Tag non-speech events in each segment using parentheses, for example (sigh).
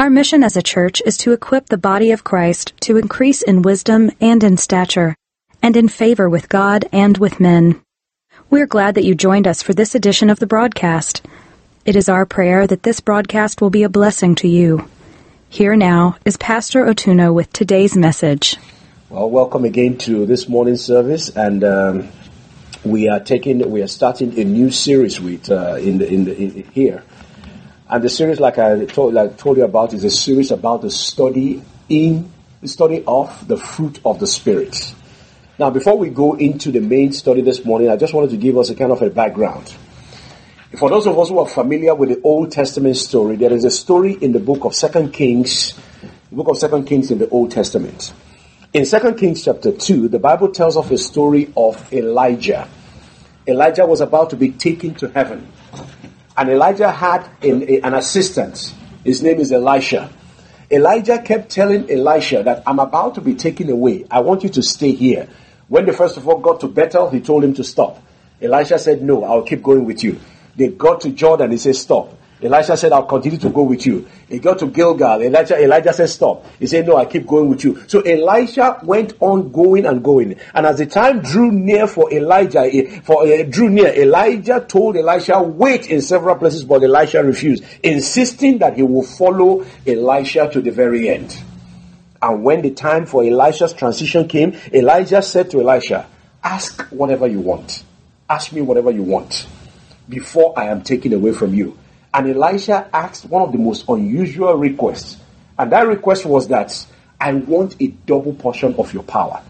Our mission as a church is to equip the body of Christ to increase in wisdom and in stature, and in favor with God and with men. We're glad that you joined us for this edition of the broadcast. It is our prayer that this broadcast will be a blessing to you. Here now is Pastor Otuno with today's message. Well, welcome again to this morning's service, and um, we are taking, we are starting a new series with uh, in the in the in, here. And the series, like I told, like told you about, is a series about the study in the study of the fruit of the spirit. Now, before we go into the main study this morning, I just wanted to give us a kind of a background. For those of us who are familiar with the Old Testament story, there is a story in the book of Second Kings, the book of Second Kings in the Old Testament. In Second Kings chapter 2, the Bible tells of a story of Elijah. Elijah was about to be taken to heaven. And Elijah had an, an assistant. His name is Elisha. Elijah kept telling Elisha that I'm about to be taken away. I want you to stay here. When they first of all got to Bethel, he told him to stop. Elisha said, No, I'll keep going with you. They got to Jordan, he said, Stop. Elisha said, I'll continue to go with you. He got to Gilgal. Elijah, Elijah said, stop. He said, no, I keep going with you. So Elisha went on going and going. And as the time drew near for Elijah, eh, for uh, drew near, Elijah told Elisha, wait in several places, but Elisha refused, insisting that he will follow Elisha to the very end. And when the time for Elisha's transition came, Elijah said to Elisha, ask whatever you want. Ask me whatever you want before I am taken away from you. And Elisha asked one of the most unusual requests. And that request was that I want a double portion of your power.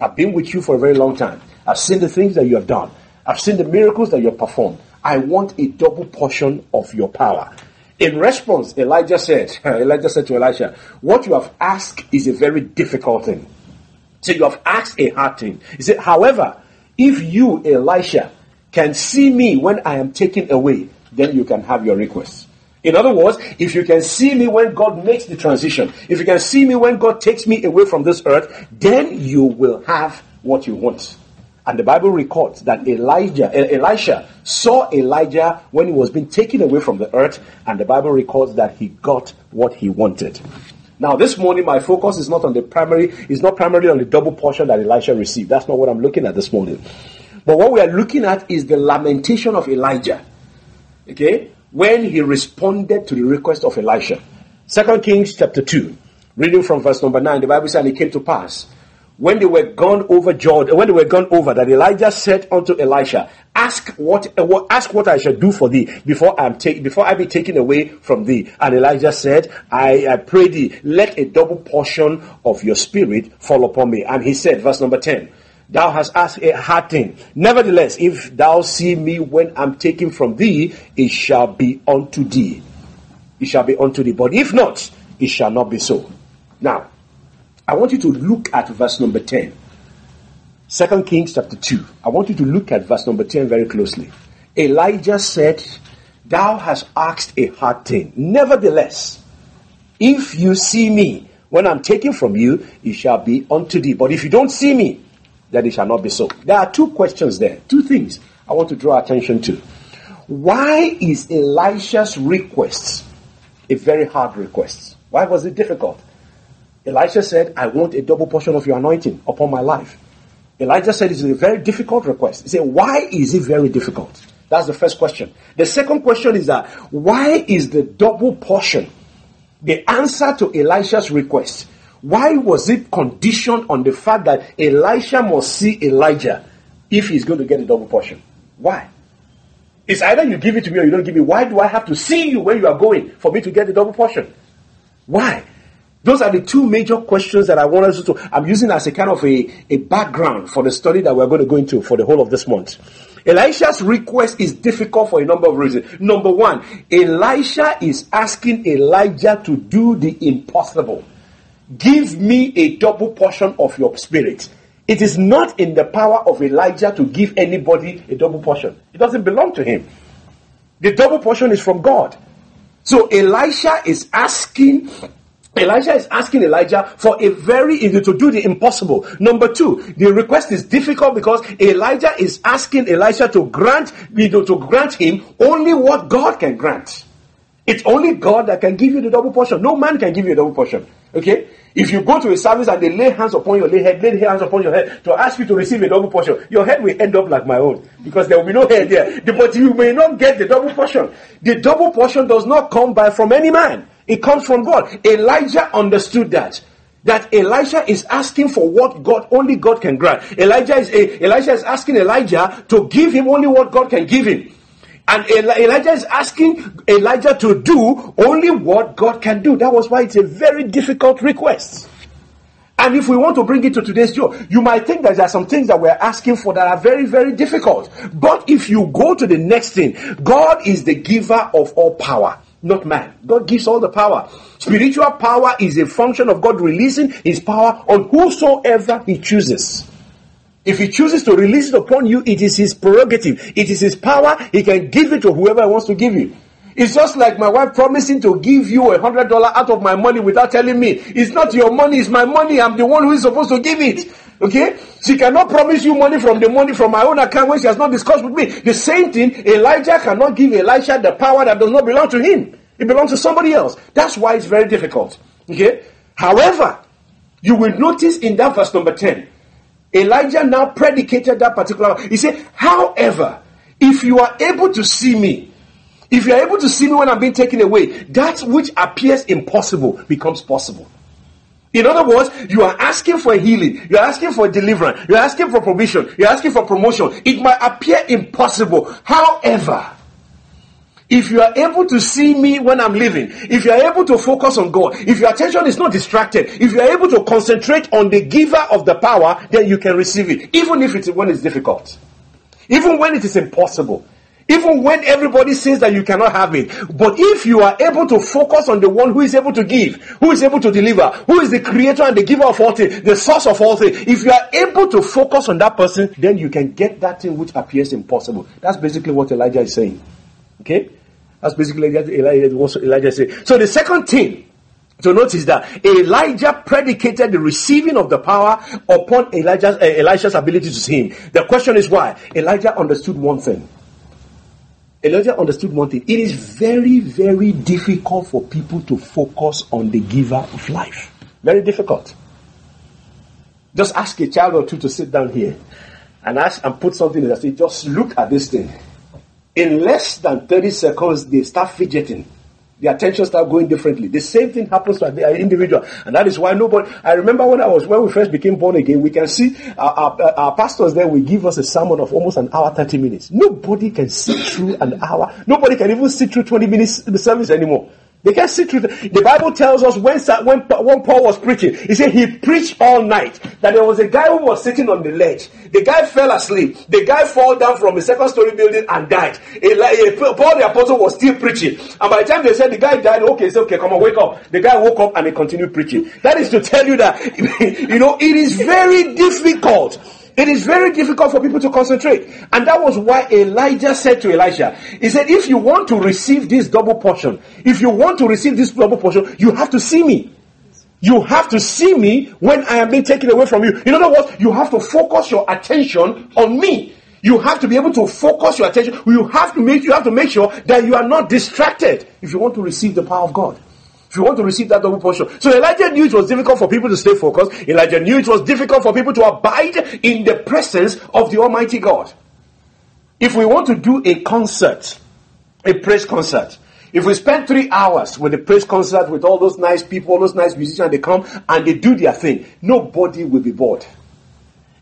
I've been with you for a very long time. I've seen the things that you have done. I've seen the miracles that you have performed. I want a double portion of your power. In response, Elijah said, (laughs) Elijah said to Elisha, what you have asked is a very difficult thing. So you have asked a hard thing. He said, however, if you, Elisha, can see me when I am taken away, then you can have your request. In other words, if you can see me when God makes the transition, if you can see me when God takes me away from this earth, then you will have what you want. And the Bible records that Elijah, Elisha saw Elijah when he was being taken away from the earth, and the Bible records that he got what he wanted. Now, this morning, my focus is not on the primary, is not primarily on the double portion that Elisha received. That's not what I'm looking at this morning. But what we are looking at is the lamentation of Elijah. Okay? When he responded to the request of Elisha. Second Kings chapter 2, reading from verse number 9, the Bible says, And it came to pass, when they were gone over Jordan, when they were gone over, that Elijah said unto Elisha, Ask what, ask what I shall do for thee before I am take, before I be taken away from thee. And Elijah said, I, I pray thee, let a double portion of your spirit fall upon me. And he said, verse number 10, Thou hast asked a hard thing. Nevertheless, if thou see me when I'm taken from thee, it shall be unto thee. It shall be unto thee. But if not, it shall not be so. Now, I want you to look at verse number 10. Second Kings chapter 2. I want you to look at verse number 10 very closely. Elijah said, Thou hast asked a hard thing. Nevertheless, if you see me when I'm taken from you, it shall be unto thee. But if you don't see me, that it shall not be so. There are two questions there, two things I want to draw attention to. Why is Elisha's request a very hard request? Why was it difficult? Elisha said, I want a double portion of your anointing upon my life. Elijah said it's a very difficult request. He said, Why is it very difficult? That's the first question. The second question is that why is the double portion the answer to Elisha's request? Why was it conditioned on the fact that Elisha must see Elijah if he's going to get a double portion? Why? It's either you give it to me or you don't give me. Why do I have to see you where you are going for me to get the double portion? Why? Those are the two major questions that I want us to. I'm using as a kind of a, a background for the study that we're going to go into for the whole of this month. Elisha's request is difficult for a number of reasons. Number one, Elisha is asking Elijah to do the impossible. Give me a double portion of your spirit. It is not in the power of Elijah to give anybody a double portion. It doesn't belong to him. The double portion is from God. So Elisha is asking Elijah is asking Elijah for a very easy to do the impossible. Number two, the request is difficult because Elijah is asking Elisha to grant to grant him only what God can grant. It's only God that can give you the double portion. No man can give you a double portion. Okay? If you go to a service and they lay hands upon your head, lay hands upon your head to ask you to receive a double portion, your head will end up like my own because there will be no head there. But you may not get the double portion. The double portion does not come by from any man. It comes from God. Elijah understood that. That Elijah is asking for what God only God can grant. Elijah is eh, Elijah is asking Elijah to give him only what God can give him. And Elijah is asking Elijah to do only what God can do. That was why it's a very difficult request. And if we want to bring it to today's show, you might think that there are some things that we're asking for that are very, very difficult. But if you go to the next thing, God is the giver of all power not man. God gives all the power. Spiritual power is a function of God releasing his power on whosoever he chooses. If he chooses to release it upon you, it is his prerogative. It is his power. He can give it to whoever he wants to give you. It's just like my wife promising to give you a hundred dollar out of my money without telling me. It's not your money, it's my money. I'm the one who is supposed to give it. Okay? She cannot promise you money from the money from my own account when she has not discussed with me. The same thing, Elijah cannot give Elisha the power that does not belong to him. It belongs to somebody else. That's why it's very difficult. Okay? However, you will notice in that verse number 10, Elijah now predicated that particular. He said, however, if you are able to see me, if you are able to see me when I'm being taken away, that which appears impossible becomes possible. In other words, you are asking for healing, you are asking for deliverance, you are asking for provision, you are asking for promotion. It might appear impossible. However, if you are able to see me when I'm living, if you are able to focus on God, if your attention is not distracted, if you are able to concentrate on the giver of the power, then you can receive it, even if it's when it's difficult, even when it is impossible, even when everybody says that you cannot have it. But if you are able to focus on the one who is able to give, who is able to deliver, who is the creator and the giver of all things, the source of all things, if you are able to focus on that person, then you can get that thing which appears impossible. That's basically what Elijah is saying. Okay? That's basically Elijah, what Elijah said. So the second thing to notice that Elijah predicated the receiving of the power upon Elijah's, uh, ability to see him. The question is why? Elijah understood one thing. Elijah understood one thing. It is very, very difficult for people to focus on the giver of life. Very difficult. Just ask a child or two to sit down here and ask and put something in the say, just look at this thing in less than 30 seconds, they start fidgeting. The attention start going differently. The same thing happens to an individual. And that is why nobody, I remember when I was, when we first became born again, we can see our, our, our pastors there will give us a sermon of almost an hour, 30 minutes. Nobody can sit through an hour. Nobody can even sit through 20 minutes in the service anymore. They can't sit through. The, the Bible tells us when, when, when Paul was preaching, he said he preached all night. That there was a guy who was sitting on the ledge. The guy fell asleep. The guy fell down from a second story building and died. A, a, Paul the apostle was still preaching. And by the time they said the guy died, okay, okay, come on, wake up. The guy woke up and he continued preaching. That is to tell you that, (laughs) you know, it is very difficult it is very difficult for people to concentrate. And that was why Elijah said to Elisha, he said, if you want to receive this double portion, if you want to receive this double portion, you have to see me. You have to see me when I am being taken away from you. In other words, you have to focus your attention on me. You have to be able to focus your attention. You have to make you have to make sure that you are not distracted if you want to receive the power of God you want to receive that double portion. So Elijah knew it was difficult for people to stay focused. Elijah knew it was difficult for people to abide in the presence of the Almighty God. If we want to do a concert, a praise concert, if we spend three hours with a praise concert with all those nice people, all those nice musicians, they come and they do their thing, nobody will be bored.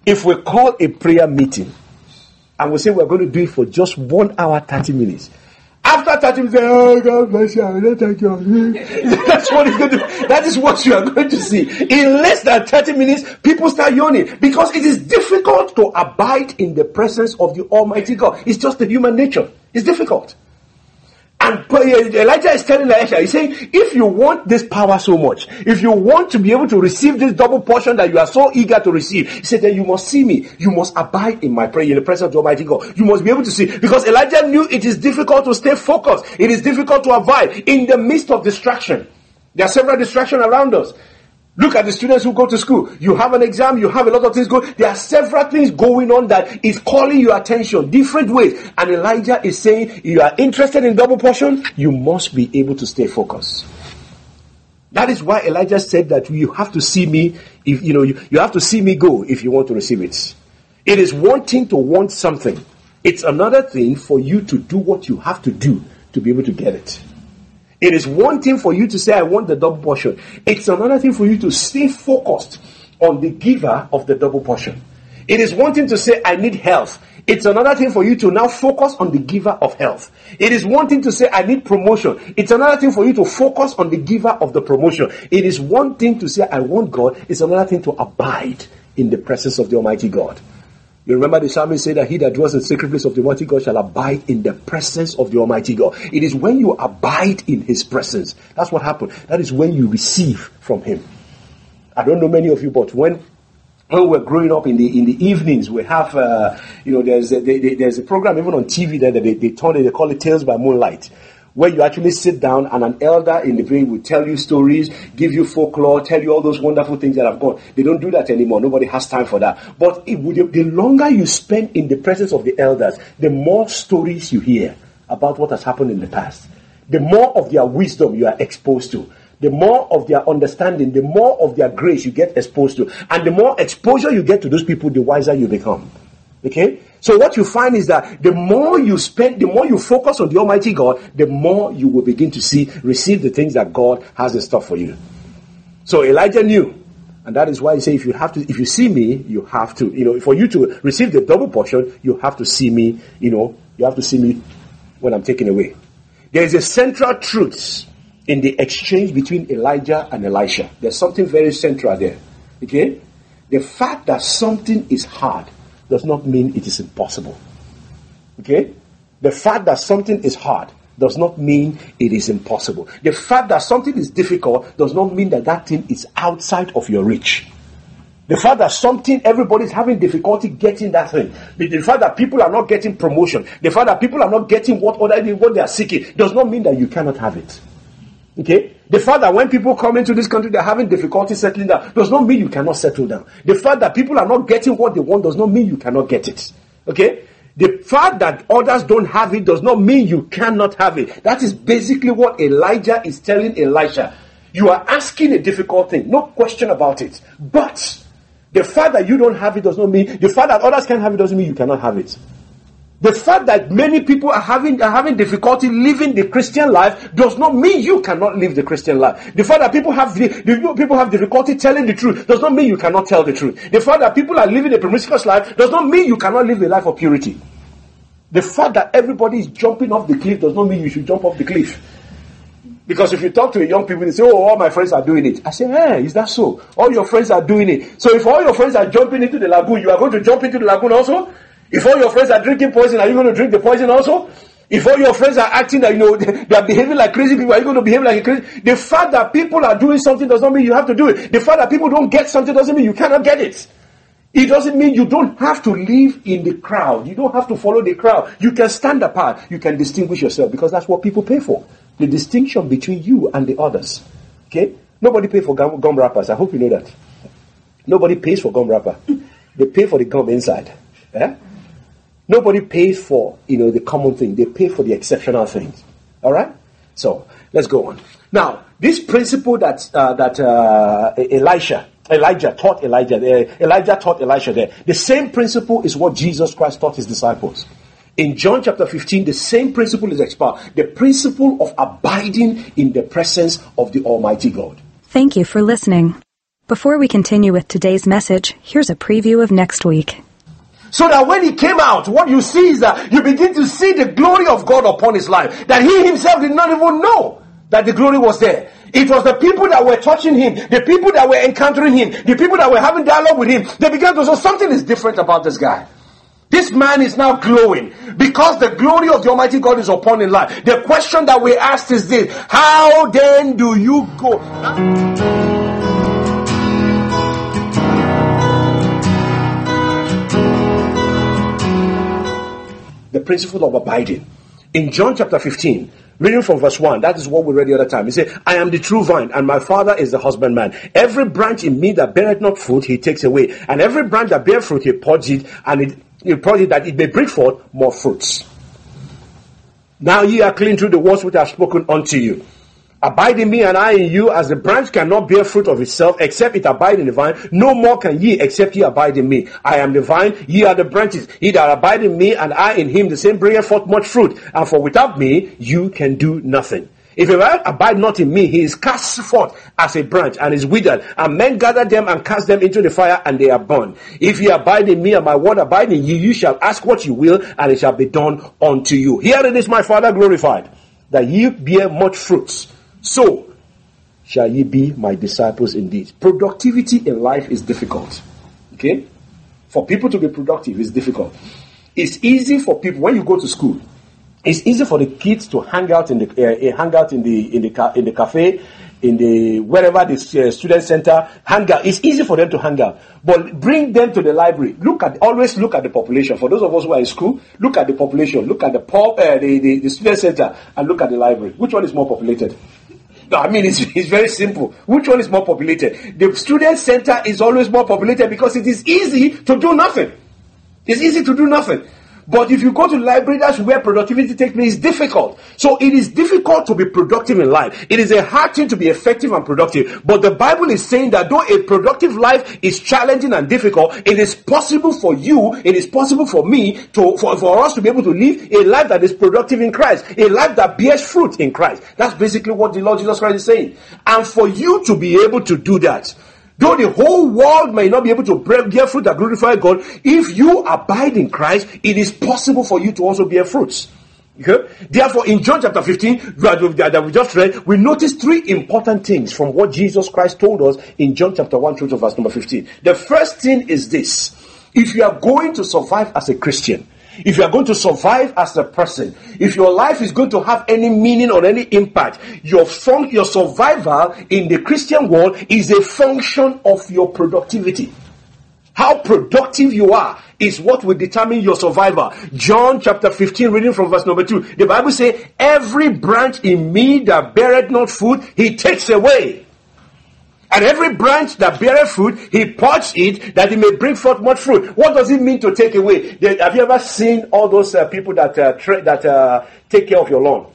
If we call a prayer meeting and we say we're going to do it for just one hour, 30 minutes, After 30 minutes, oh, God bless you. I will not thank you. (laughs) That's what he's going to. That is what you are going to see. In less than 30 minutes, people start yawning because it is difficult to abide in the presence of the Almighty God. It's just the human nature. It's difficult. And Elijah is telling Elisha, he's saying, if you want this power so much, if you want to be able to receive this double portion that you are so eager to receive, he said, then you must see me. You must abide in my prayer, in the presence of Almighty God. You must be able to see. Because Elijah knew it is difficult to stay focused. It is difficult to abide in the midst of distraction. There are several distractions around us. Look at the students who go to school. You have an exam, you have a lot of things going. There are several things going on that is calling your attention different ways. And Elijah is saying, you are interested in double portion, you must be able to stay focused. That is why Elijah said that you have to see me if you know you, you have to see me go if you want to receive it. It is one thing to want something. It's another thing for you to do what you have to do to be able to get it. It is one thing for you to say, I want the double portion. It's another thing for you to stay focused on the giver of the double portion. It is one thing to say, I need health. It's another thing for you to now focus on the giver of health. It is one thing to say, I need promotion. It's another thing for you to focus on the giver of the promotion. It is one thing to say, I want God. It's another thing to abide in the presence of the Almighty God. You remember the psalmist said that he that dwells in the secret place of the Almighty God shall abide in the presence of the Almighty God. It is when you abide in His presence. That's what happened. That is when you receive from Him. I don't know many of you, but when when we're growing up in the in the evenings, we have uh, you know there's a, they, they, there's a program even on TV that they, they turn it, they call it Tales by Moonlight where you actually sit down and an elder in the village will tell you stories, give you folklore, tell you all those wonderful things that have gone. They don't do that anymore. Nobody has time for that. But it, the longer you spend in the presence of the elders, the more stories you hear about what has happened in the past. The more of their wisdom you are exposed to the more of their understanding, the more of their grace you get exposed to. And the more exposure you get to those people, the wiser you become. Okay? So what you find is that the more you spend, the more you focus on the Almighty God, the more you will begin to see, receive the things that God has in store for you. So Elijah knew, and that is why he said, if you have to, if you see me, you have to, you know, for you to receive the double portion, you have to see me, you know, you have to see me when I'm taken away. There is a central truth in the exchange between Elijah and Elisha. There's something very central there. Okay? The fact that something is hard does not mean it is impossible. Okay? The fact that something is hard does not mean it is impossible. The fact that something is difficult does not mean that that thing is outside of your reach. The fact that something, everybody is having difficulty getting that thing. The, the, fact that people are not getting promotion. The fact that people are not getting what, what they are seeking does not mean that you cannot have it. Okay? The fact that when people come into this country, they're having difficulty settling down does not mean you cannot settle down. The fact that people are not getting what they want does not mean you cannot get it. Okay? The fact that others don't have it does not mean you cannot have it. That is basically what Elijah is telling Elisha. You are asking a difficult thing, no question about it. But the fact that you don't have it does not mean, the fact that others can't have it doesn't mean you cannot have it. The fact that many people are having, are having difficulty living the Christian life does not mean you cannot live the Christian life. The fact that people have, the, people have difficulty telling the truth does not mean you cannot tell the truth. The fact that people are living a promiscuous life does not mean you cannot live a life of purity. The fact that everybody is jumping off the cliff does not mean you should jump off the cliff. Because if you talk to a young people, they say, Oh, all my friends are doing it. I say, Hey, is that so? All your friends are doing it. So if all your friends are jumping into the lagoon, you are going to jump into the lagoon also? If all your friends are drinking poison, are you going to drink the poison also? If all your friends are acting that you know (laughs) they are behaving like crazy people, are you going to behave like a crazy? The fact that people are doing something does not mean you have to do it. The fact that people don't get something doesn't mean you cannot get it. It doesn't mean you don't have to live in the crowd. You don't have to follow the crowd. You can stand apart. You can distinguish yourself because that's what people pay for. The distinction between you and the others. Okay? Nobody pays for gum, gum wrappers. I hope you know that. Nobody pays for gum wrapper. They pay for the gum inside. Yeah? Nobody pays for, you know, the common thing. They pay for the exceptional things. All right? So, let's go on. Now, this principle that, uh, that uh, Elisha, Elijah taught Elijah, uh, Elijah taught Elisha there, the same principle is what Jesus Christ taught his disciples. In John chapter 15, the same principle is expounded. The principle of abiding in the presence of the Almighty God. Thank you for listening. Before we continue with today's message, here's a preview of next week. So that when he came out, what you see is that you begin to see the glory of God upon his life. That he himself did not even know that the glory was there. It was the people that were touching him, the people that were encountering him, the people that were having dialogue with him. They began to say something is different about this guy. This man is now glowing because the glory of the Almighty God is upon his life. The question that we asked is this How then do you go? Principle of abiding. In John chapter 15, Reading from verse 1, that is what we read the other time. He said, I am the true vine, and my father is the husbandman. Every branch in me that beareth not fruit, he takes away. And every branch that bear fruit, he purges it, and it, he purges it that it may bring forth more fruits. Now ye are clean through the words which I have spoken unto you. Abide in me and I in you, as the branch cannot bear fruit of itself except it abide in the vine. No more can ye except ye abide in me. I am the vine, ye are the branches. He that abide in me and I in him, the same bringeth forth much fruit. And for without me, you can do nothing. If a man abide not in me, he is cast forth as a branch and is withered, and men gather them and cast them into the fire, and they are burned. If ye abide in me, and my word abide in you, you shall ask what you will, and it shall be done unto you. Here it is my Father glorified, that ye bear much fruits so shall ye be my disciples indeed. Productivity in life is difficult. Okay? For people to be productive is difficult. It's easy for people when you go to school. It's easy for the kids to hang out in the uh, hang out in the in the ca- in the cafe, in the wherever the uh, student center hang out. It's easy for them to hang out, but bring them to the library. Look at always look at the population. For those of us who are in school, look at the population. Look at the pop, uh, the, the the student center, and look at the library. Which one is more populated? No, I mean, it's, it's very simple. Which one is more populated? The student center is always more populated because it is easy to do nothing. It's easy to do nothing. But if you go to library, that's where productivity takes place. It's difficult. So it is difficult to be productive in life. It is a hard thing to be effective and productive. But the Bible is saying that though a productive life is challenging and difficult, it is possible for you, it is possible for me to, for, for us to be able to live a life that is productive in Christ, a life that bears fruit in Christ. That's basically what the Lord Jesus Christ is saying. And for you to be able to do that, Though the whole world may not be able to bear fruit that glorify God, if you abide in Christ, it is possible for you to also bear fruits. Okay? Therefore, in John chapter 15, that we just read, we notice three important things from what Jesus Christ told us in John chapter 1 through to verse number 15. The first thing is this. If you are going to survive as a Christian, if you are going to survive as a person, if your life is going to have any meaning or any impact, your fun- your survival in the Christian world is a function of your productivity. How productive you are is what will determine your survival. John chapter 15, reading from verse number 2. The Bible says, Every branch in me that beareth not fruit, he takes away. And every branch that beareth fruit, he purges it that it may bring forth much fruit. What does it mean to take away? Have you ever seen all those uh, people that uh, tra- that uh, take care of your lawn?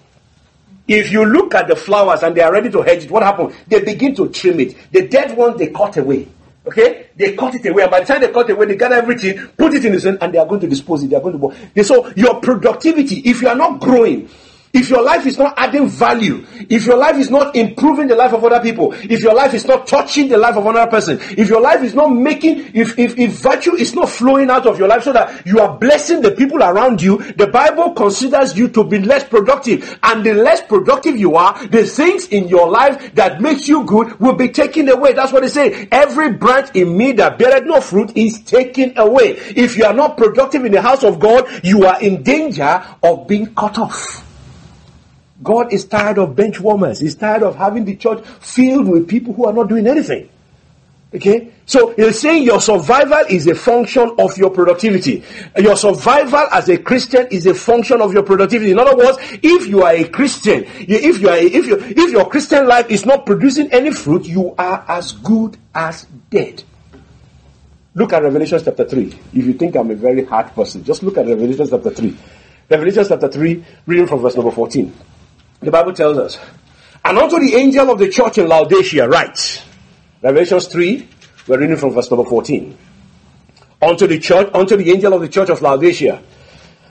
If you look at the flowers and they are ready to hedge it, what happens? They begin to trim it. The dead one, they cut away. Okay? They cut it away. And by the time they cut it away, they gather everything, put it in the sun, and they are going to dispose it. They are going to. So your productivity, if you are not growing, if your life is not adding value, if your life is not improving the life of other people, if your life is not touching the life of another person, if your life is not making, if, if, if virtue is not flowing out of your life so that you are blessing the people around you, the Bible considers you to be less productive. And the less productive you are, the things in your life that makes you good will be taken away. That's what they say. Every branch in me that beareth no fruit is taken away. If you are not productive in the house of God, you are in danger of being cut off. God is tired of bench warmers. He's tired of having the church filled with people who are not doing anything. Okay? So he's saying your survival is a function of your productivity. Your survival as a Christian is a function of your productivity. In other words, if you are a Christian, if you are, a, if you, if your Christian life is not producing any fruit, you are as good as dead. Look at Revelation chapter 3. If you think I'm a very hard person, just look at Revelation chapter 3. Revelation chapter 3, reading from verse number 14. The Bible tells us, and unto the angel of the church in Laodicea writes, Revelations 3, we're reading from verse number 14. Unto the church, unto the angel of the church of Laodicea,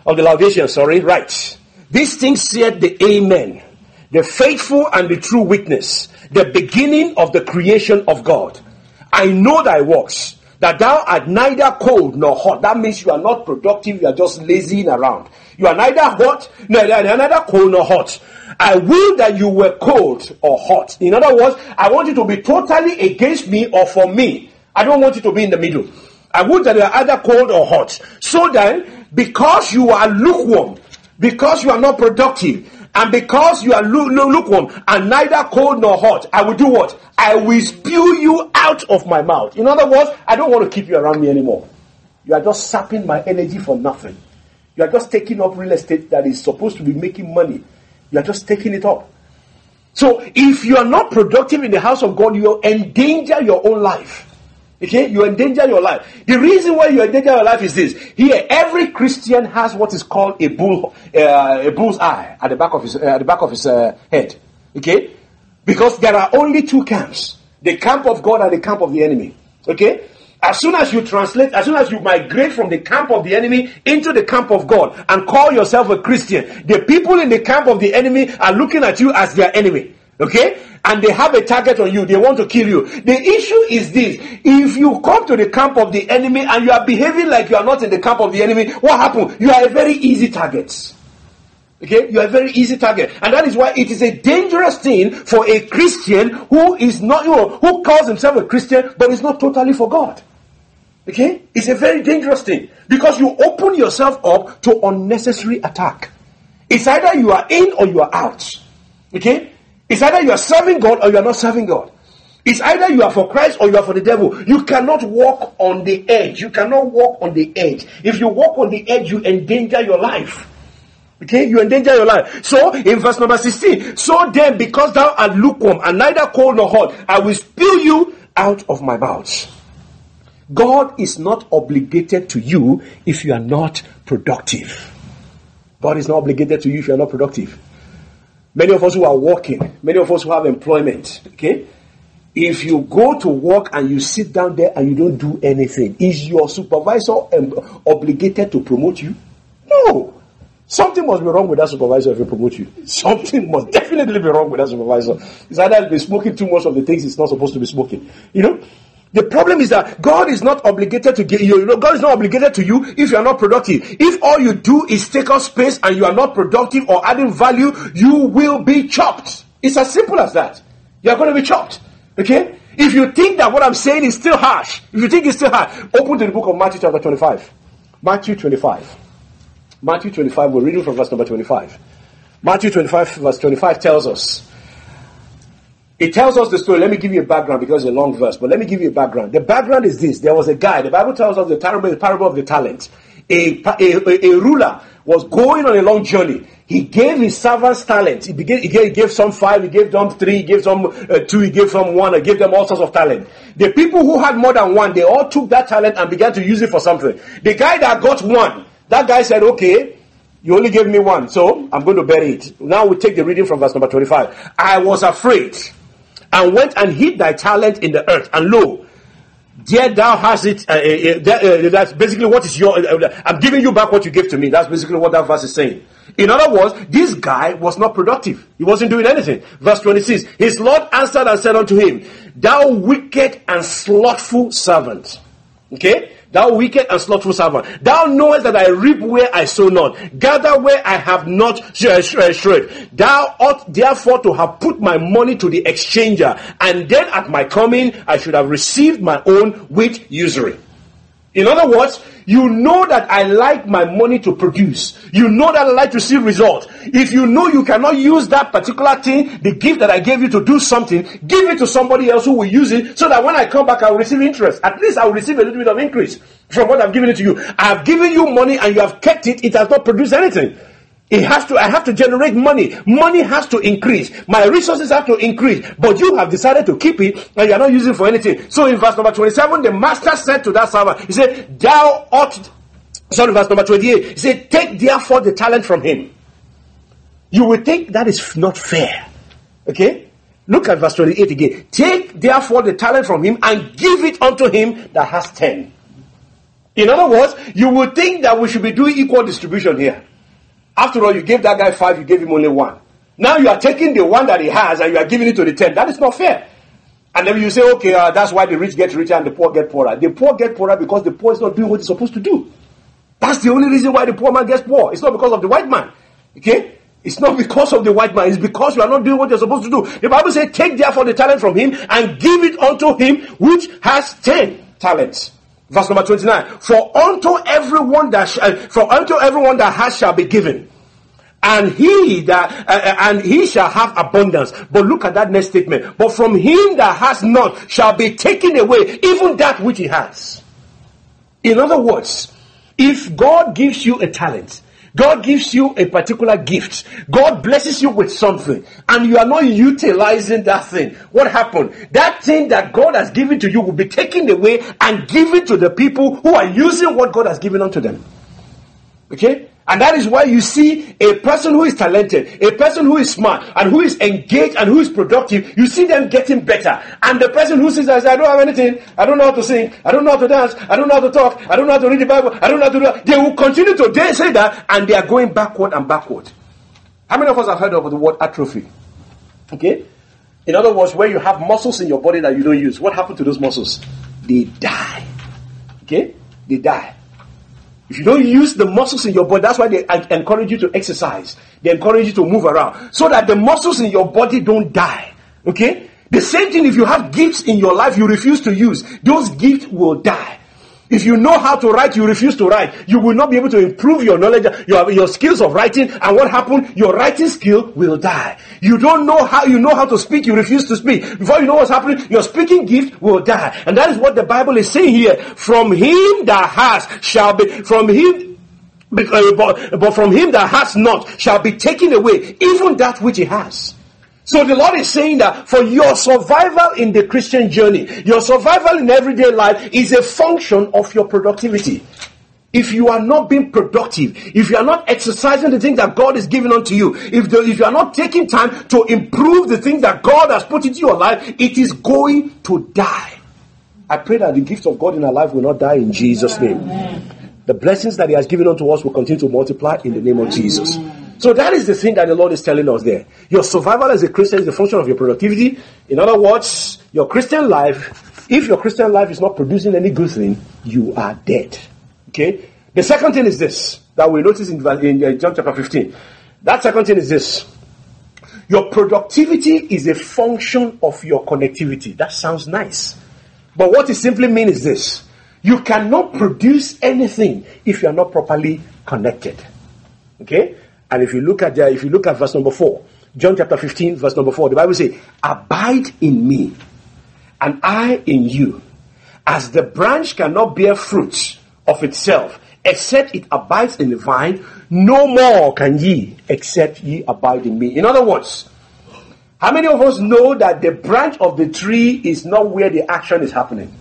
of the Laodicean, sorry, writes, These things said the Amen, the faithful and the true witness, the beginning of the creation of God. I know thy works that thou art neither cold nor hot. That means you are not productive, you are just lazying around. You are neither hot, neither, neither cold nor hot. I will that you were cold or hot. In other words, I want you to be totally against me or for me. I don't want you to be in the middle. I would that you are either cold or hot. So then, because you are lukewarm, because you are not productive, and because you are lukewarm and neither cold nor hot, I will do what? I will spew you out of my mouth. In other words, I don't want to keep you around me anymore. You are just sapping my energy for nothing. You are just taking up real estate that is supposed to be making money. You are just taking it up. So if you are not productive in the house of God, you will endanger your own life. Okay, you endanger your life. The reason why you endanger your life is this: here, every Christian has what is called a bull, uh, a bull's eye at the back of his uh, at the back of his uh, head. Okay, because there are only two camps: the camp of God and the camp of the enemy. Okay, as soon as you translate, as soon as you migrate from the camp of the enemy into the camp of God and call yourself a Christian, the people in the camp of the enemy are looking at you as their enemy. Okay? And they have a target on you. They want to kill you. The issue is this. If you come to the camp of the enemy and you are behaving like you are not in the camp of the enemy, what happens? You are a very easy target. Okay, you are a very easy target, and that is why it is a dangerous thing for a Christian who is not, you know, who calls himself a Christian but is not totally for God. Okay, it's a very dangerous thing because you open yourself up to unnecessary attack. It's either you are in or you are out. Okay, it's either you are serving God or you are not serving God. It's either you are for Christ or you are for the devil. You cannot walk on the edge. You cannot walk on the edge. If you walk on the edge, you endanger your life. Okay, you endanger your life. So, in verse number 16, so then, because thou art lukewarm and neither cold nor hot, I will spew you out of my mouth. God is not obligated to you if you are not productive. God is not obligated to you if you are not productive. Many of us who are working, many of us who have employment, okay? If you go to work and you sit down there and you don't do anything, is your supervisor um, obligated to promote you? No. Something must be wrong with that supervisor if he promotes you. Something must (laughs) definitely be wrong with that supervisor. It's either been smoking too much of the things it's not supposed to be smoking. You know? The problem is that God is not obligated to give you. God is not obligated to you if you are not productive. If all you do is take up space and you are not productive or adding value, you will be chopped. It's as simple as that. You are going to be chopped. Okay? If you think that what I'm saying is still harsh, if you think it's still harsh, open to the book of Matthew chapter 25. Matthew 25. Matthew 25, we're reading from verse number 25. Matthew 25, verse 25 tells us it tells us the story. Let me give you a background because it's a long verse, but let me give you a background. The background is this. There was a guy, the Bible tells us the parable, the parable of the talent. A, a, a, ruler was going on a long journey. He gave his servants talents. He, began, he, gave, he gave some five, he gave them three, he gave some uh, two, he gave some one, he gave them all sorts of talent. The people who had more than one, they all took that talent and began to use it for something. The guy that got one, that guy said, okay, you only gave me one, so I'm going to bury it. Now we take the reading from verse number 25. I was afraid and went and hid thy talent in the earth. And lo, there thou hast it. Uh, uh, uh, uh that's basically what is your. Uh, uh, I'm giving you back what you gave to me. That's basically what that verse is saying. In other words, this guy was not productive. He wasn't doing anything. Verse 26. His Lord answered and said unto him, Thou wicked and slothful servant. Okay? Thou wicked and slothful servant, thou knowest that I reap where I sow not, gather where I have not uh, uh, shred. Thou ought therefore to have put my money to the exchanger, and then at my coming I should have received my own with usury. In other words, you know that I like my money to produce. You know that I like to see results. If you know you cannot use that particular thing, the gift that I gave you to do something, give it to somebody else who will use it so that when I come back, I will receive interest. At least I will receive a little bit of increase from what I've given it to you. I have given you money and you have kept it. It has not produced anything. It has to, I have to generate money. Money has to increase. My resources have to increase. But you have decided to keep it and you are not using for anything. So in verse number 27, the master said to that servant, he said, Thou ought, sorry, verse number 28, he said, Take therefore the talent from him. You will think that is not fair. Okay? Look at verse 28 again. Take therefore the talent from him and give it unto him that has ten. In other words, you would think that we should be doing equal distribution here. After all, you gave that guy five, you gave him only one. Now you are taking the one that he has and you are giving it to the ten. That is not fair. And then you say, okay, uh, that's why the rich get richer and the poor get poorer. The poor get poorer because the poor is not doing what he's supposed to do. That's the only reason why the poor man gets poor. It's not because of the white man. Okay? It's not (laughs) because of the white man. It's because you are not doing what you're supposed to do. The Bible says, take therefore the talent from him and give it unto him which has ten talents. Verse number 29. For unto everyone that, sh- uh, for unto everyone that has shall be given and he that uh, uh, and he shall have abundance. But look at that next statement. But from him that has not shall be taken away even that which he has. In other words if god gives you a talent God gives you a particular gift. God blesses you with something and you are not utilizing that thing. What happened? That thing that God has given to you will be taken away and given to the people who are using what God has given unto them. Okay? And that is why you see a person who is talented, a person who is smart, and who is engaged and who is productive, you see them getting better. And the person who says, I don't have anything, I don't know how to sing, I don't know how to dance, I don't know how to talk, I don't know how to read the Bible, I don't know how to do that. They will continue to say that, and they are going backward and backward. How many of us have heard of the word atrophy? Okay? In other words, where you have muscles in your body that you don't use, what happened to those muscles? They die. Okay? They die. If you don't use the muscles in your body, that's why they encourage you to exercise. They encourage you to move around so that the muscles in your body don't die. Okay? The same thing if you have gifts in your life you refuse to use, those gifts will die. If you know how to write, you refuse to write. You will not be able to improve your knowledge, your, your skills of writing. And what happened? Your writing skill will die. You don't know how, you know how to speak, you refuse to speak. Before you know what's happening, your speaking gift will die. And that is what the Bible is saying here. From him that has shall be, from him uh, but, but from him that has not shall be taken away even that which he has. So the Lord is saying that for your survival in the Christian journey, your survival in everyday life is a function of your productivity. If you are not being productive, if you are not exercising the things that God is giving unto you, if, the, if you are not taking time to improve the things that God has put into your life, it is going to die. I pray that the gift of God in our life will not die in Jesus' name. The blessings that He has given unto us will continue to multiply in the name of Jesus. So that is the thing that the Lord is telling us there. Your survival as a Christian is a function of your productivity. In other words, your Christian life, if your Christian life is not producing any good thing, you are dead. Okay? The second thing is this that we notice in, in uh, John chapter 15. That second thing is this. Your productivity is a function of your connectivity. That sounds nice. But what it simply means is this. You cannot produce anything if you are not properly connected. Okay? And if you look at if you look at verse number four, John chapter 15, verse number four, the Bible says, Abide in me, and I in you. As the branch cannot bear fruit of itself, except it abides in the vine, no more can ye, except ye abide in me. In other words, how many of us know that the branch of the tree is not where the action is happening?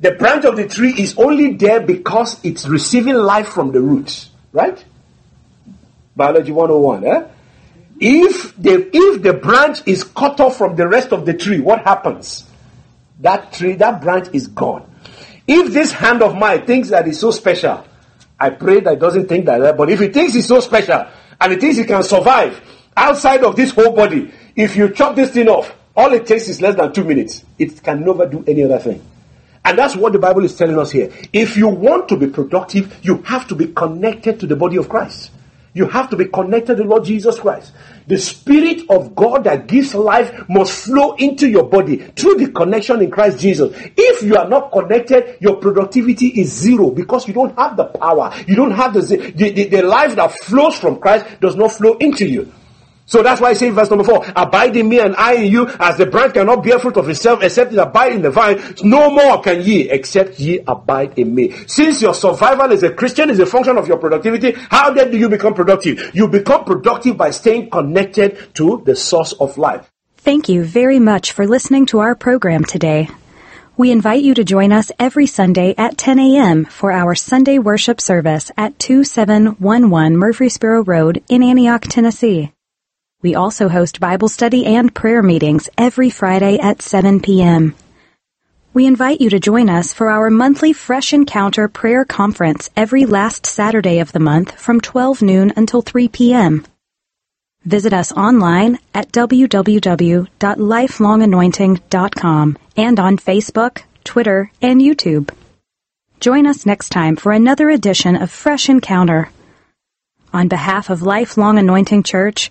The branch of the tree is only there because it's receiving life from the roots, right? Biology 101. Eh? If the if the branch is cut off from the rest of the tree, what happens? That tree, that branch is gone. If this hand of mine thinks that it's so special, I pray that it doesn't think that. Eh? But if it thinks it's so special and it thinks it can survive outside of this whole body, if you chop this thing off, all it takes is less than two minutes. It can never do any other thing. And that's what the Bible is telling us here. If you want to be productive, you have to be connected to the body of Christ. You have to be connected to Lord Jesus Christ. The Spirit of God that gives life must flow into your body through the connection in Christ Jesus. If you are not connected, your productivity is zero because you don't have the power. You don't have the, the, the, the life that flows from Christ does not flow into you. So that's why I say in verse number four, abide in me and I in you, as the branch cannot bear fruit of itself except it abide in the vine, no more can ye except ye abide in me. Since your survival as a Christian is a function of your productivity, how then do you become productive? You become productive by staying connected to the source of life. Thank you very much for listening to our program today. We invite you to join us every Sunday at 10 a.m. for our Sunday worship service at 2711 Murfreesboro Road in Antioch, Tennessee. We also host Bible study and prayer meetings every Friday at 7 p.m. We invite you to join us for our monthly Fresh Encounter Prayer Conference every last Saturday of the month from 12 noon until 3 p.m. Visit us online at www.lifelonganointing.com and on Facebook, Twitter, and YouTube. Join us next time for another edition of Fresh Encounter. On behalf of Lifelong Anointing Church,